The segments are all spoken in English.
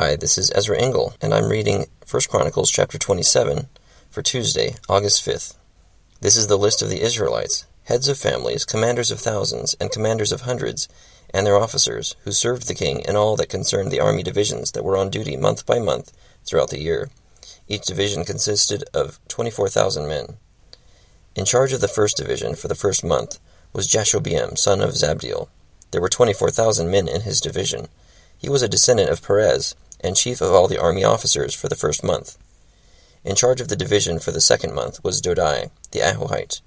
Hi, this is Ezra Engel, and I'm reading 1 Chronicles chapter 27 for Tuesday, August 5th. This is the list of the Israelites, heads of families, commanders of thousands, and commanders of hundreds, and their officers, who served the king in all that concerned the army divisions that were on duty month by month throughout the year. Each division consisted of 24,000 men. In charge of the first division for the first month was Jashobeam, son of Zabdiel. There were 24,000 men in his division. He was a descendant of Perez, and chief of all the army officers for the first month. In charge of the division for the second month was Dodai, the Ahohite.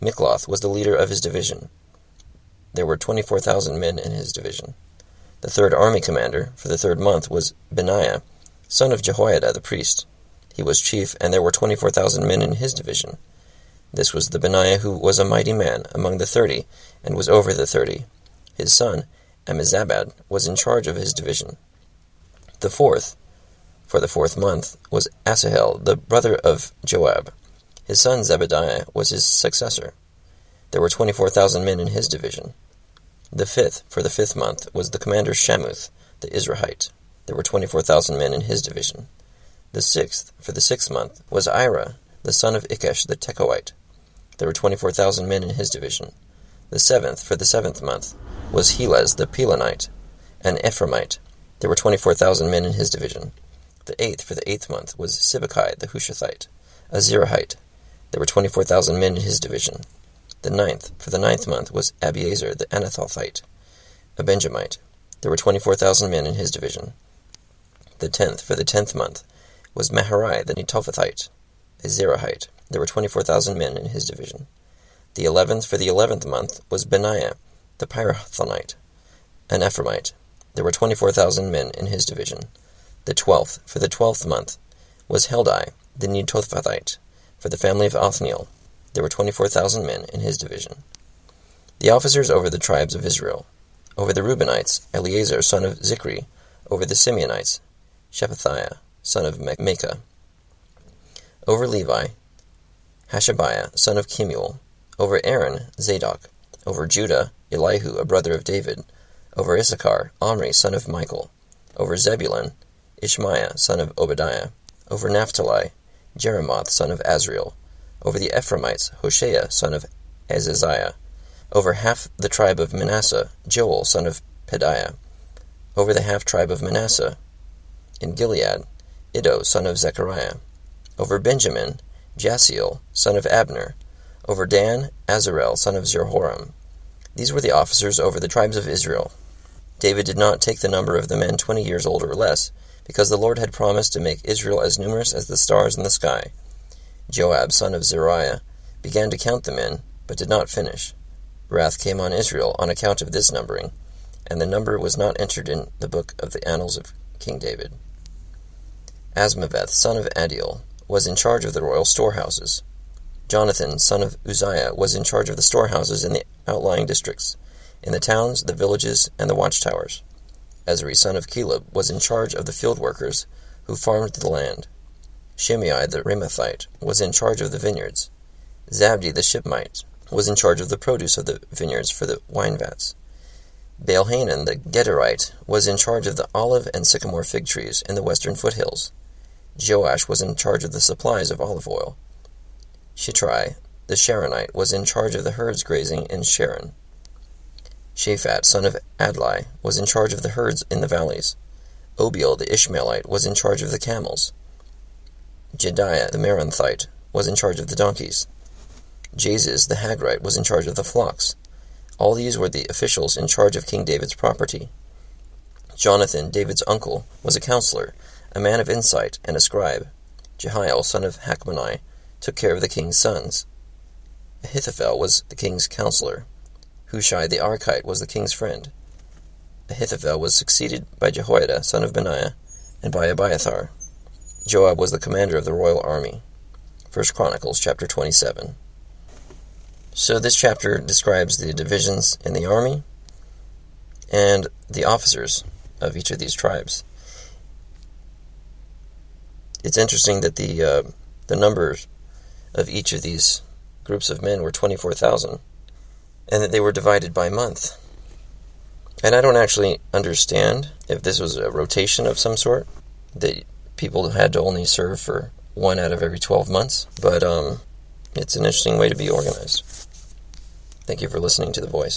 Mikloth was the leader of his division. There were 24,000 men in his division. The third army commander for the third month was Benaiah, son of Jehoiada the priest. He was chief, and there were 24,000 men in his division. This was the Benaiah who was a mighty man among the thirty, and was over the thirty. His son, Ammizabad, was in charge of his division. The fourth, for the fourth month, was Asahel, the brother of Joab. His son Zebadiah was his successor. There were twenty-four thousand men in his division. The fifth, for the fifth month, was the commander Shamhuth, the Israelite. There were twenty-four thousand men in his division. The sixth, for the sixth month, was Ira, the son of Ikkesh the Tekoite. There were twenty-four thousand men in his division. The seventh, for the seventh month, was Helez the Pelonite, an Ephraimite. There were twenty-four thousand men in his division. The eighth for the eighth month was Sibbecai the Hushathite, a Zerahite. There were twenty-four thousand men in his division. The ninth for the ninth month was Abiezer the Anathothite, a Benjamite. There were twenty-four thousand men in his division. The tenth for the tenth month was Maharai the Netophathite, a Zerahite. There were twenty-four thousand men in his division. The eleventh for the eleventh month was Benaiah the Pirathonite, an Ephraimite. There were twenty-four thousand men in his division. The twelfth, for the twelfth month, was Heldai, the Netophathite, for the family of Othniel. There were twenty-four thousand men in his division. The officers over the tribes of Israel. Over the Reubenites, Eleazar, son of Zichri. Over the Simeonites, Shephatiah, son of Maacah. Over Levi, Hashabiah, son of Kemuel. Over Aaron, Zadok. Over Judah, Elihu, a brother of David. Over Issachar, Omri son of Michael. Over Zebulun, Ishmaiah son of Obadiah. Over Naphtali, Jeremoth son of Azriel. Over the Ephraimites, Hoshea son of Azaziah. Over half the tribe of Manasseh, Joel son of Pedaiah. Over the half tribe of Manasseh, in Gilead, Iddo son of Zechariah. Over Benjamin, Jaasiel son of Abner. Over Dan, Azarel son of Jeroham. These were the officers over the tribes of Israel. David did not take the number of the men twenty years old or less, because the Lord had promised to make Israel as numerous as the stars in the sky. Joab, son of Zeruiah, began to count the men, but did not finish. Wrath came on Israel on account of this numbering, and the number was not entered in the book of the annals of King David. Azmaveth, son of Adiel, was in charge of the royal storehouses. Jonathan, son of Uzziah, was in charge of the storehouses in the outlying districts in the towns, the villages, and the watchtowers. Ezri son of Caleb was in charge of the field workers who farmed the land. Shimei the Ramathite was in charge of the vineyards. Zabdi the Shiphmite was in charge of the produce of the vineyards for the wine vats. Baalhanan the Gederite was in charge of the olive and sycamore fig trees in the western foothills. Joash was in charge of the supplies of olive oil. Shitrai the Sharonite was in charge of the herds grazing in Sharon. Shaphat, son of Adlai, was in charge of the herds in the valleys. Obiel, the Ishmaelite, was in charge of the camels. Jediah, the Meronothite, was in charge of the donkeys. Jaziz, the Hagrite, was in charge of the flocks. All these were the officials in charge of King David's property. Jonathan, David's uncle, was a counselor, a man of insight, and a scribe. Jehiel, son of Hachmoni, took care of the king's sons. Ahithophel was the king's counselor. Hushai the Archite was the king's friend. Ahithophel was succeeded by Jehoiada, son of Benaiah, and by Abiathar. Joab was the commander of the royal army. 1 Chronicles chapter 27. So this chapter describes the divisions in the army and the officers of each of these tribes. It's interesting that the uh, the numbers of each of these groups of men were 24,000 and that they were divided by month. And I don't actually understand if this was a rotation of some sort, that people had to only serve for one out of every 12 months, but um, it's an interesting way to be organized. Thank you for listening to The Voice.